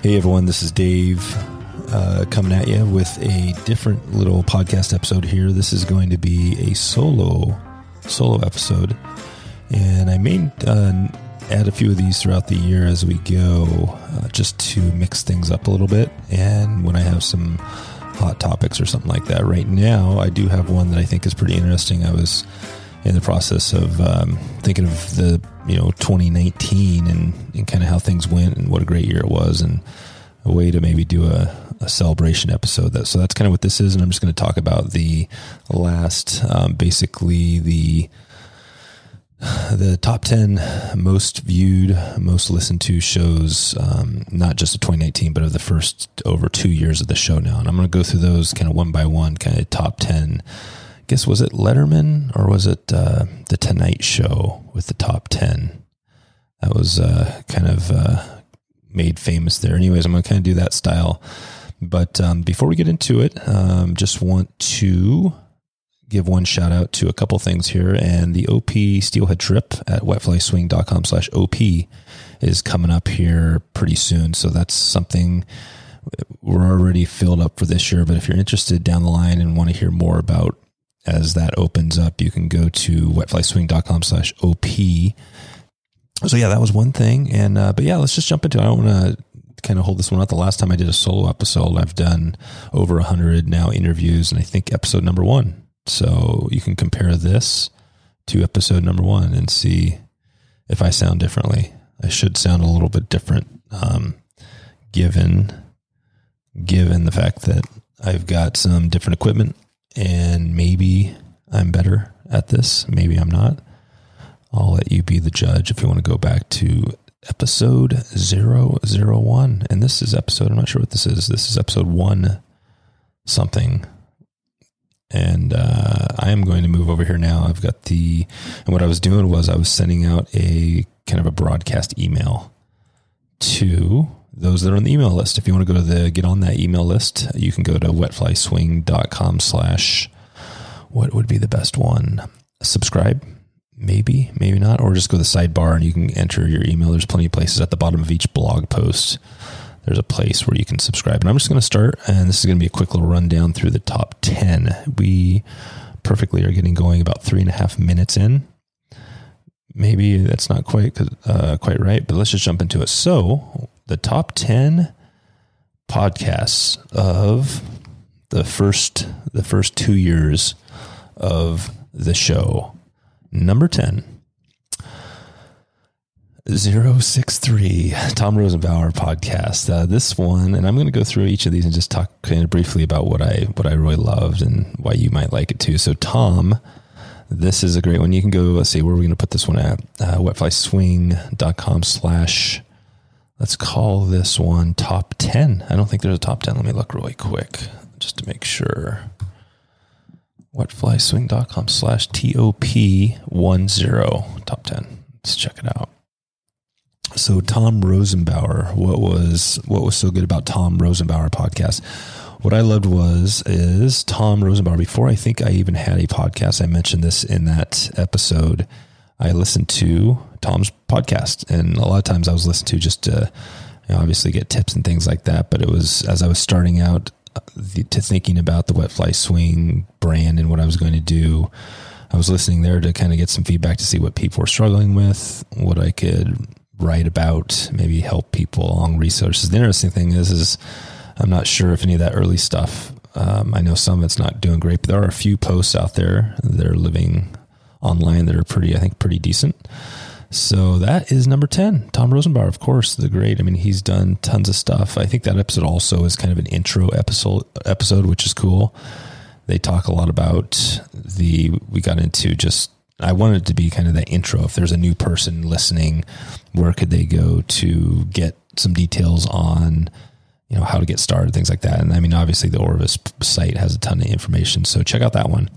Hey everyone, this is Dave uh, coming at you with a different little podcast episode here. This is going to be a solo solo episode, and I may uh, add a few of these throughout the year as we go, uh, just to mix things up a little bit. And when I have some hot topics or something like that, right now I do have one that I think is pretty interesting. I was in the process of um, thinking of the you know 2019 and, and kind of how things went and what a great year it was and a way to maybe do a, a celebration episode that so that's kind of what this is and i'm just going to talk about the last um, basically the the top 10 most viewed most listened to shows um, not just of 2019 but of the first over two years of the show now. And i'm going to go through those kind of one by one kind of top 10 guess was it Letterman or was it uh, the Tonight Show with the top ten? That was uh, kind of uh, made famous there. Anyways, I'm to kind of do that style. But um, before we get into it, um, just want to give one shout out to a couple things here. And the OP Steelhead trip at wetflyswing.com slash OP is coming up here pretty soon. So that's something we're already filled up for this year. But if you're interested down the line and want to hear more about as that opens up, you can go to wetflyswing.com slash OP. So yeah, that was one thing. And, uh, but yeah, let's just jump into it. I don't want to kind of hold this one out. The last time I did a solo episode, I've done over a hundred now interviews and I think episode number one. So you can compare this to episode number one and see if I sound differently. I should sound a little bit different, um, given, given the fact that I've got some different equipment and maybe I'm better at this. Maybe I'm not. I'll let you be the judge if you want to go back to episode 001. And this is episode, I'm not sure what this is. This is episode one something. And uh, I am going to move over here now. I've got the, and what I was doing was I was sending out a kind of a broadcast email to those that are on the email list. If you want to go to the get on that email list, you can go to wetflyswing.com slash what would be the best one? Subscribe, maybe, maybe not, or just go to the sidebar and you can enter your email. There's plenty of places at the bottom of each blog post. There's a place where you can subscribe. And I'm just going to start, and this is going to be a quick little rundown through the top 10. We perfectly are getting going about three and a half minutes in maybe that's not quite uh, quite right, but let's just jump into it. So, the top 10 podcasts of the first the first 2 years of the show. Number 10 063 Tom Rosenbauer podcast. Uh, this one, and I'm going to go through each of these and just talk kind of briefly about what I what I really loved and why you might like it too. So Tom, this is a great one. You can go. Let's see where we're going to put this one at. Uh, wetflyswing.com slash Let's call this one top 10. I don't think there's a top 10. Let me look really quick just to make sure. Wetflyswing.com slash TOP10 top 10. Let's check it out. So Tom Rosenbauer, what was what was so good about Tom Rosenbauer podcast? What I loved was is Tom Rosenbauer. Before I think I even had a podcast, I mentioned this in that episode. I listened to Tom's podcast, and a lot of times I was listening to just to you know, obviously get tips and things like that. But it was as I was starting out the, to thinking about the Wet Fly Swing brand and what I was going to do. I was listening there to kind of get some feedback to see what people were struggling with, what I could write about, maybe help people along resources. The interesting thing is, is I'm not sure if any of that early stuff. Um, I know some of it's not doing great, but there are a few posts out there that are living online that are pretty, I think, pretty decent. So that is number 10. Tom Rosenbauer, of course, the great. I mean, he's done tons of stuff. I think that episode also is kind of an intro episode episode, which is cool. They talk a lot about the we got into just I wanted it to be kind of that intro. If there's a new person listening, where could they go to get some details on you know how to get started, things like that. And I mean, obviously, the Orvis site has a ton of information, so check out that one.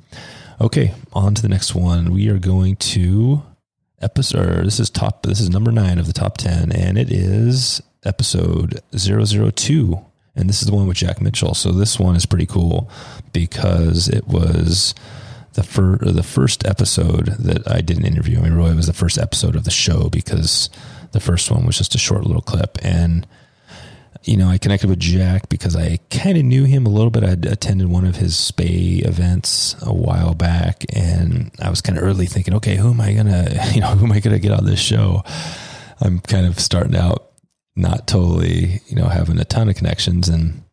Okay, on to the next one. We are going to episode. This is top. This is number nine of the top ten, and it is episode 002. and this is the one with Jack Mitchell. So this one is pretty cool because it was the fir- the first episode that I did an interview. I mean, really, it was the first episode of the show because the first one was just a short little clip, and you know, I connected with Jack because I kind of knew him a little bit. I'd attended one of his spey events a while back, and I was kind of early thinking, okay, who am I gonna, you know, who am I gonna get on this show? I'm kind of starting out, not totally, you know, having a ton of connections, and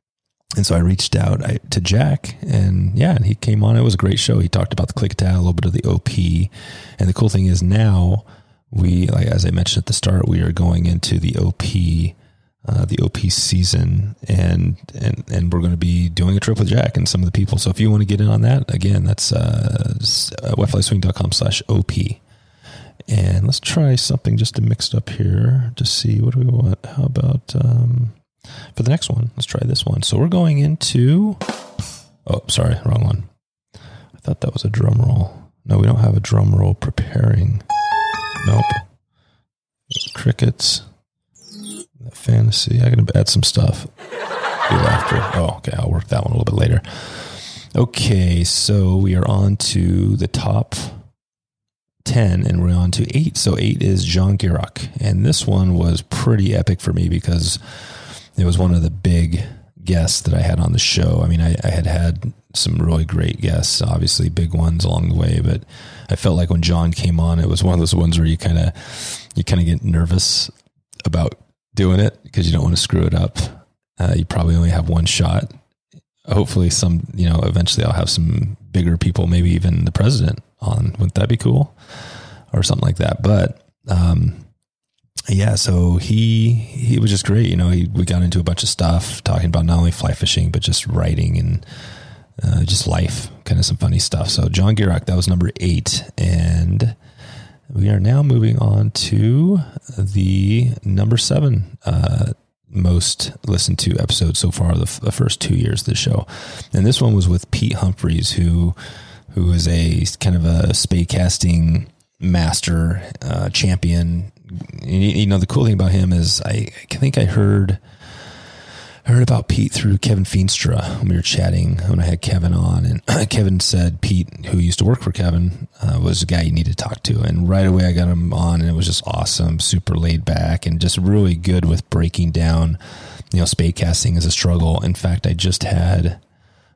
and so I reached out to Jack, and yeah, and he came on. It was a great show. He talked about the click a little bit of the OP, and the cool thing is now we, like as I mentioned at the start, we are going into the OP uh, the OP season, and and and we're going to be doing a trip with Jack and some of the people. So if you want to get in on that, again, that's uh, wetflyswing.com slash OP. And let's try something just to mix up here to see what do we want. How about um, for the next one? Let's try this one. So we're going into. Oh, sorry, wrong one. I thought that was a drum roll. No, we don't have a drum roll preparing. Nope. Crickets fantasy. I gotta add some stuff. after. Oh, okay. I'll work that one a little bit later. Okay, so we are on to the top 10 and we're on to 8. So 8 is John Gierach. And this one was pretty epic for me because it was one of the big guests that I had on the show. I mean, I, I had had some really great guests, obviously big ones along the way, but I felt like when John came on, it was one of those ones where you kind of you kind of get nervous about doing it because you don't want to screw it up. Uh, you probably only have one shot. Hopefully, some you know eventually I'll have some bigger people, maybe even the president on. Wouldn't that be cool, or something like that? But um, yeah, so he he was just great. You know, he, we got into a bunch of stuff talking about not only fly fishing but just writing and uh, just life, kind of some funny stuff. So John Gierach, that was number eight, and we are now moving on to the number seven uh, most listened to episode so far, the, the, first two years of the show. And this one was with Pete Humphreys, who who is a kind of a spey casting master uh, champion. You, you know, the cool thing about him is I, I think I heard I heard about Pete through Kevin Feenstra when we were chatting when I had Kevin on, and Kevin said Pete, who used to work for Kevin, uh, was a guy you need to talk to. And right away I got him on, and it was just awesome, super laid back, and just really good with breaking down. You know, spey casting is a struggle. In fact, I just had.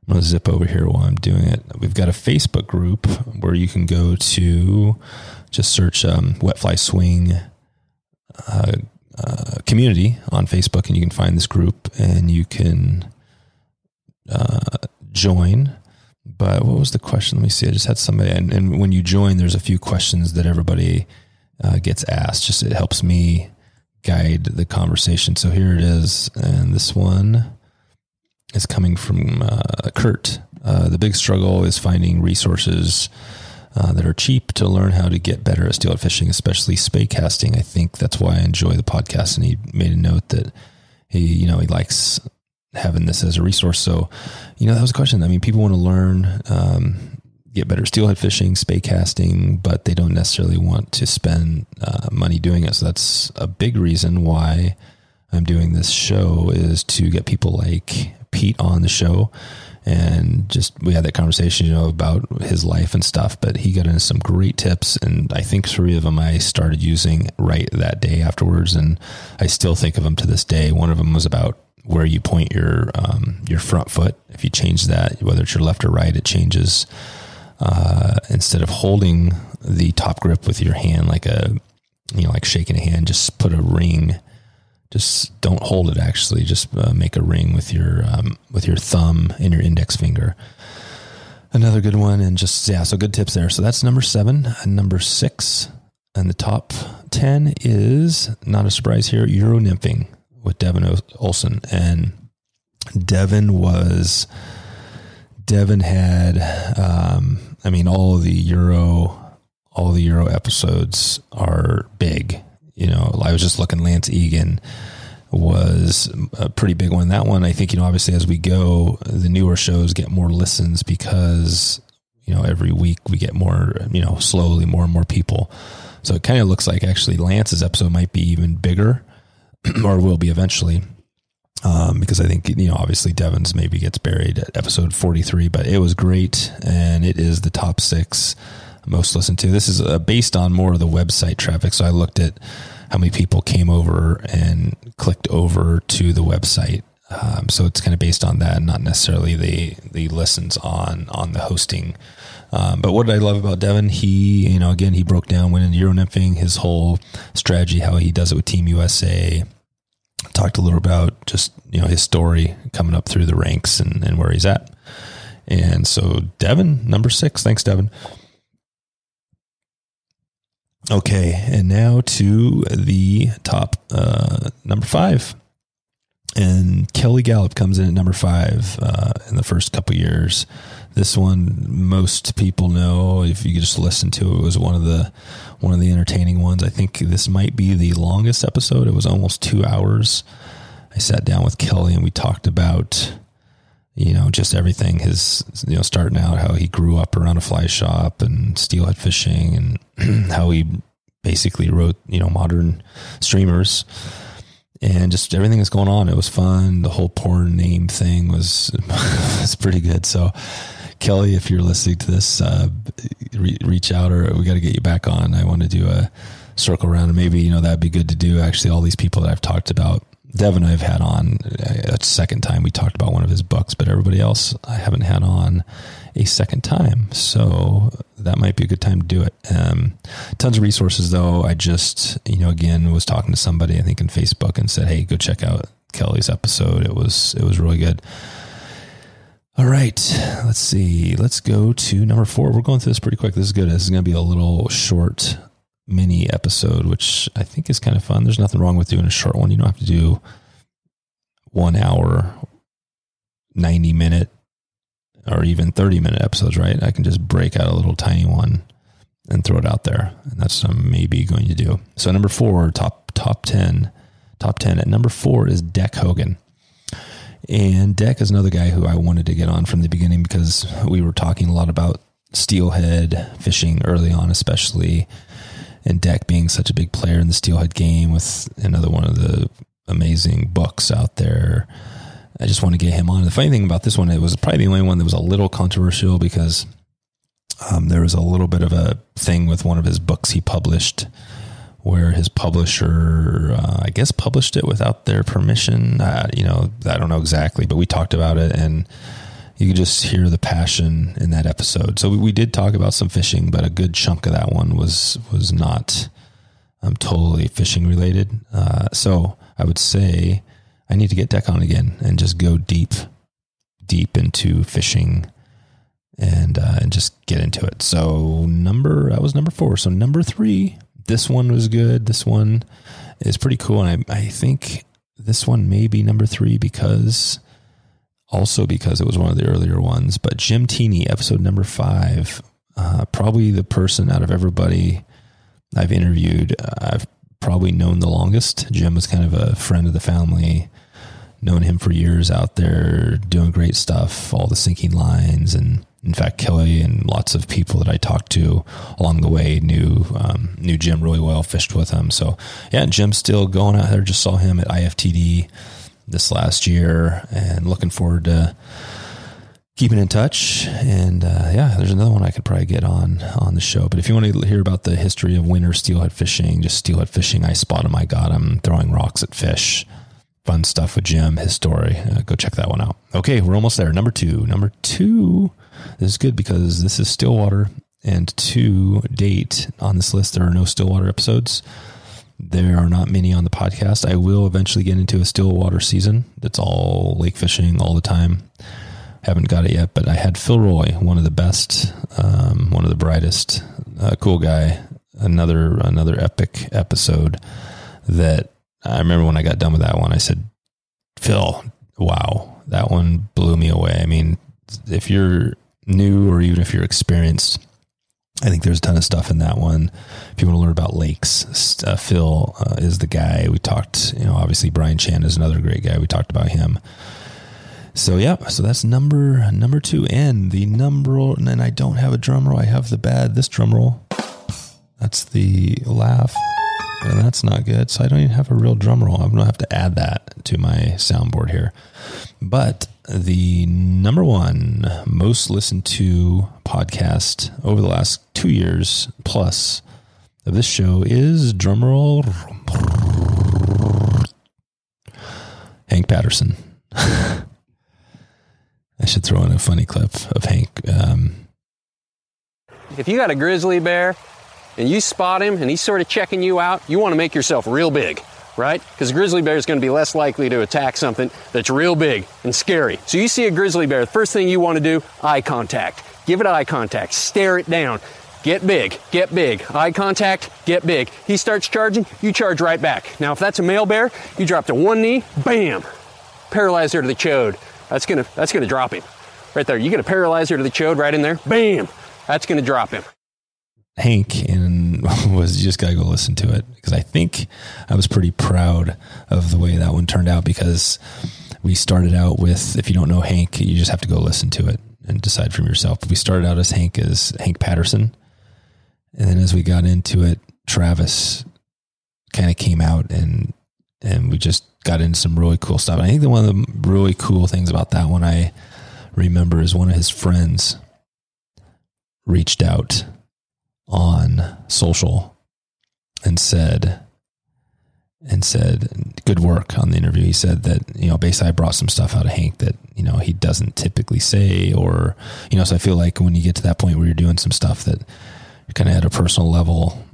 I'm to zip over here while I'm doing it. We've got a Facebook group where you can go to just search um, Wet Fly Swing uh, uh, community on Facebook, and you can find this group and you can uh, join. But what was the question? Let me see. I just had somebody, and, and when you join, there's a few questions that everybody uh, gets asked. Just it helps me guide the conversation. So here it is, and this one is coming from uh, Kurt. Uh, the big struggle is finding resources uh, that are cheap to learn how to get better at steelhead fishing, especially spey casting. I think that's why I enjoy the podcast. And he made a note that he, you know, he likes having this as a resource. So, you know, that was a question. I mean, people want to learn, um, get better steelhead fishing, spey casting, but they don't necessarily want to spend uh, money doing it. So that's a big reason why I'm doing this show is to get people like Pete on the show and just we had that conversation, you know, about his life and stuff. But he got into some great tips, and I think three of them I started using right that day afterwards, and I still think of them to this day. One of them was about where you point your um, your front foot. If you change that, whether it's your left or right, it changes. Uh, instead of holding the top grip with your hand like a you know like shaking a hand, just put a ring just don't hold it. Actually, just uh, make a ring with your um, with your thumb and your index finger. Another good one, and just yeah, so good tips there. So that's number seven. And number six, and the top ten is not a surprise here. Euro nymphing with Devin Olsen, and Devin was Devin had, um, I mean, all the Euro, all the Euro episodes are big you know, I was just looking. Lance Egan was a pretty big one. That one, I think, you know, obviously as we go, the newer shows get more listens because you know every week we get more, you know, slowly more and more people. So it kind of looks like actually Lance's episode might be even bigger, or will be eventually. Um, because I think you know, obviously Devin's maybe gets buried at episode forty three, but it was great, and it is the top six most listened to. This is uh, based on more of the website traffic. So I looked at how many people came over and clicked over to the website. Um, so it's kind of based on that, not necessarily the the listens on on the hosting. Um, but what I love about Devin? He, you know, again, he broke down when in Euro nymphing, his whole strategy, how he does it with Team USA. Talked a little about just you know his story coming up through the ranks and, and where he's at. And so Devin, number six. Thanks, Devin. Okay, and now to the top uh, number five, and Kelly Galloup comes in at number five uh, in the first couple years. This one, most people know if you just listen to it, it was one of the one of the entertaining ones. I think this might be the longest episode. It was almost two hours. I sat down with Kelly and we talked about you know, just everything. His, you know, starting out how he grew up around a fly shop and steelhead fishing, and how he basically wrote, you know, modern streamers, and just everything that's going on. It was fun. The whole porn name thing was was pretty good. So, Kelly, if you're listening to this, uh, re- reach out, or we got to get you back on. I want to do a circle around, and maybe you know that'd be good to do. Actually, all these people that I've talked about Devin I've had on a second time. We talked about one of his books, but everybody else I haven't had on a second time. So that might be a good time to do it. Um, tons of resources though. I just, you know, again, was talking to somebody, I think in Facebook and said, Hey, go check out Kelly's episode. It was, it was really good. All right. Let's see. Let's go to number four. We're going through this pretty quick. This is good. This is going to be a little short mini episode, which I think is kind of fun. There's nothing wrong with doing a short one. You don't have to do one hour, 90 minute, or even 30 minute episodes, right? I can just break out a little tiny one and throw it out there. And that's what I'm maybe going to do. So number four, top, top 10, top 10 at number four is Dec Hogan. And Dec is another guy who I wanted to get on from the beginning because we were talking a lot about steelhead fishing early on, especially and Dec being such a big player in the steelhead game with another one of the amazing books out there. I just want to get him on. The funny thing about this one, it was probably the only one that was a little controversial because um, there was a little bit of a thing with one of his books he published where his publisher, uh, I guess, published it without their permission. Uh, you know, I don't know exactly, but we talked about it and you could just hear the passion in that episode. So we, we, did talk about some fishing, but a good chunk of that one was was not um, totally fishing related. Uh, so I would say I need to get Dec on again and just go deep, deep into fishing and uh, and just get into it. So number that was number four. So number three, this one was good. This one is pretty cool, and I I think this one may be number three because also because it was one of the earlier ones. But Jim Teeny, episode number five, uh, probably the person out of everybody I've interviewed, uh, I've probably known the longest. Jim was kind of a friend of the family, known him for years out there doing great stuff, all the sinking lines. And in fact, Kelly and lots of people that I talked to along the way knew, um, knew Jim really well, fished with him. So yeah, Jim's still going out there. Just saw him at IFTD this last year and looking forward to keeping in touch. And uh, yeah, there's another one I could probably get on on the show. But if you want to hear about the history of winter steelhead fishing, just steelhead fishing, I spot them, I got them, throwing rocks at fish, fun stuff with Jim, his story. Uh, go check that one out. Okay, we're almost there. Number two. Number two this is good because this is Stillwater. And to date on this list, there are no Stillwater episodes. There are not many on the podcast. I will eventually get into a still water season that's all lake fishing all the time. Haven't got it yet, but I had Phil Rowley, one of the best, um, one of the brightest, uh, cool guy. Another another epic episode that I remember when I got done with that one. I said, "Phil, wow, that one blew me away." I mean, if you're new or even if you're experienced, I think there's a ton of stuff in that one. If you want to learn about lakes, uh, Phil uh, is the guy we talked. You know, obviously Brian Chan is another great guy. We talked about him. So yeah, so that's number number two, and the number. And then I don't have a drum roll. I have the bad this drum roll. That's the laugh, and that's not good. So I don't even have a real drum roll. I'm gonna have to add that to my soundboard here. But the number one most listened to podcast over the last two years plus of this show is drumroll Hank Patterson. I should throw in a funny clip of Hank. Um, if you got a grizzly bear and you spot him and he's sort of checking you out, you want to make yourself real big, right? Because a grizzly bear is going to be less likely to attack something that's real big and scary. So you see a grizzly bear, the first thing you want to do, eye contact. Give it eye contact. Stare it down. Get big, get big. Eye contact, get big. He starts charging, you charge right back. Now, if that's a male bear, you drop to one knee, bam, paralyzer to the chode. That's gonna that's gonna drop him. Right there. You get a paralyzer to the chode right in there, bam, that's gonna drop him. Hank and was you just gotta go listen to it because I think I was pretty proud of the way that one turned out because we started out with if you don't know Hank, you just have to go listen to it and decide for yourself. We started out as Hank as Hank Patterson and then as we got into it, Travis kind of came out and and we just got into some really cool stuff. I think that one of the really cool things about that one I remember is one of his friends reached out on social and said and said good work on the interview. He said that you know basically I brought some stuff out of Hank that you know he doesn't typically say or you know so I feel like when you get to that point where you're doing some stuff that kind of at a personal level,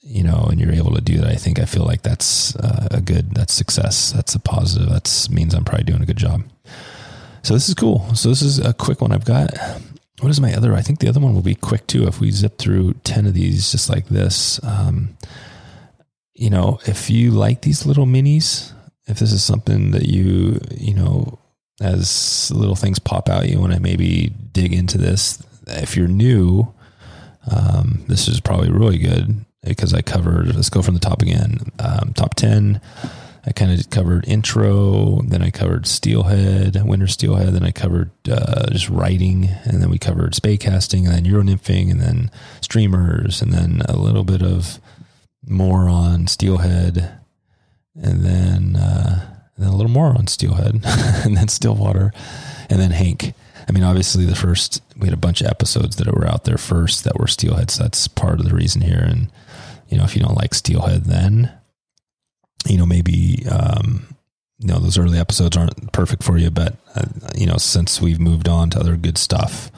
you know, and you're able to do that, I think I feel like that's uh, a good, that's success. That's a positive. That means I'm probably doing a good job. So this is cool. So this is a quick one I've got. What is my other? I think the other one will be quick too. If we zip through 10 of these just like this, um, you know, if you like these little minis, if this is something that you, you know, as little things pop out, you want to maybe dig into this. If you're new, um, this is probably really good because I covered, let's go from the top again. Um, top 10, I kind of covered intro, then I covered steelhead, winter steelhead, then I covered uh, just writing, and then we covered spey casting, and then euro nymphing, and then streamers, and then a little bit of more on steelhead, and then, uh, and then a little more on steelhead, and then stillwater, and then Hank. I mean, obviously, the first we had a bunch of episodes that were out there first that were steelhead, so that's part of the reason here. And you know, if you don't like steelhead, then you know maybe um, you know those early episodes aren't perfect for you, but uh, you know since we've moved on to other good stuff,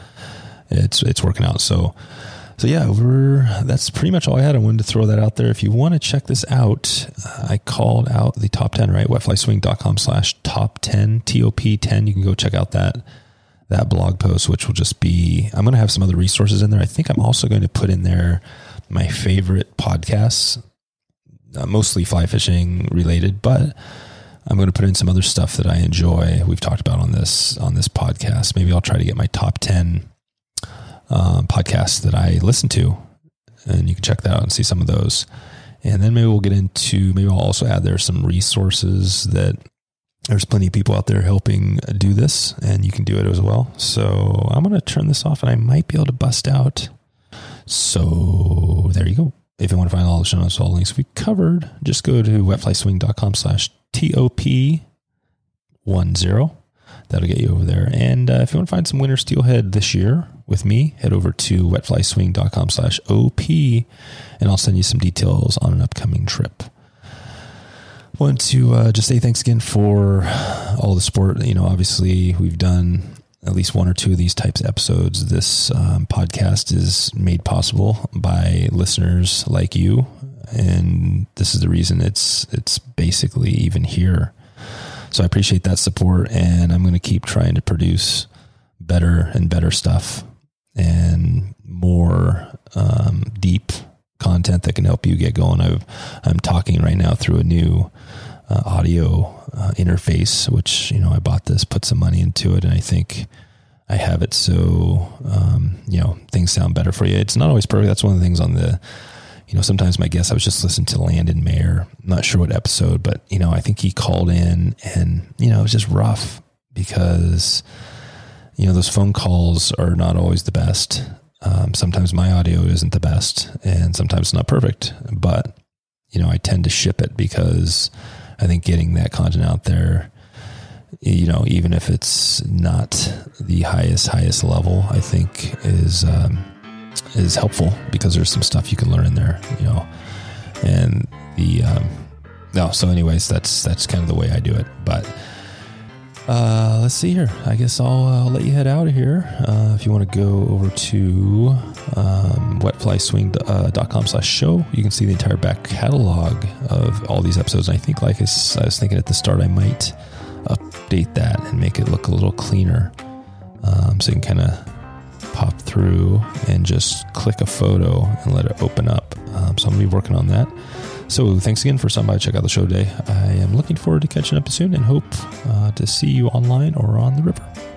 it's it's working out. So. So yeah, we're, that's pretty much all I had. I wanted to throw that out there. If you want to check this out, uh, I called out the top 10, right? Wetflyswing.com slash top 10, TOP 10. You can go check out that that blog post, which will just be, I'm going to have some other resources in there. I think I'm also going to put in there my favorite podcasts, uh, mostly fly fishing related, but I'm going to put in some other stuff that I enjoy. We've talked about on this, on this podcast. Maybe I'll try to get my top 10 um, podcasts that I listen to and you can check that out and see some of those. And then maybe we'll get into, maybe I'll also add there some resources that there's plenty of people out there helping do this, and you can do it as well. So I'm going to turn this off, and I might be able to bust out. So there you go. If you want to find all the show notes, all the links we covered, just go to wetflyswing.com slash TOP10. That'll get you over there. And uh, if you want to find some winter steelhead this year with me, head over to wetflyswing.com slash OP, and I'll send you some details on an upcoming trip want to uh, just say thanks again for all the support. You know, obviously we've done at least one or two of these types of episodes. This um, podcast is made possible by listeners like you, and this is the reason it's it's basically even here. So I appreciate that support, and I'm going to keep trying to produce better and better stuff and more um, deep content that can help you get going. i am talking right now through a new uh, audio uh, interface, which, you know, I bought this, put some money into it, and I think I have it so, um, you know, things sound better for you. It's not always perfect. That's one of the things on the, you know, sometimes my guess, I was just listening to Landon Mayer, not sure what episode, but, you know, I think he called in and, you know, it was just rough because, you know, those phone calls are not always the best. Um, sometimes my audio isn't the best and sometimes it's not perfect, but you know, I tend to ship it because I think getting that content out there, you know, even if it's not the highest, highest level, I think is, um, is helpful because there's some stuff you can learn in there, you know, and the um, no. So, anyways, that's that's kind of the way I do it. But uh, let's see here. I guess I'll, uh, let you head out of here. Uh, if you want to go over to um, wetflyswing.com slash show, you can see the entire back catalog of all these episodes. And I think, like I, was thinking at the start, I might update that and make it look a little cleaner. Um, so you can kind of pop through and just click a photo and let it open up. Um, so I'm going to be working on that. So thanks again for stopping by check out the show today. I am looking forward to catching up soon and hope uh, to see you online or on the river.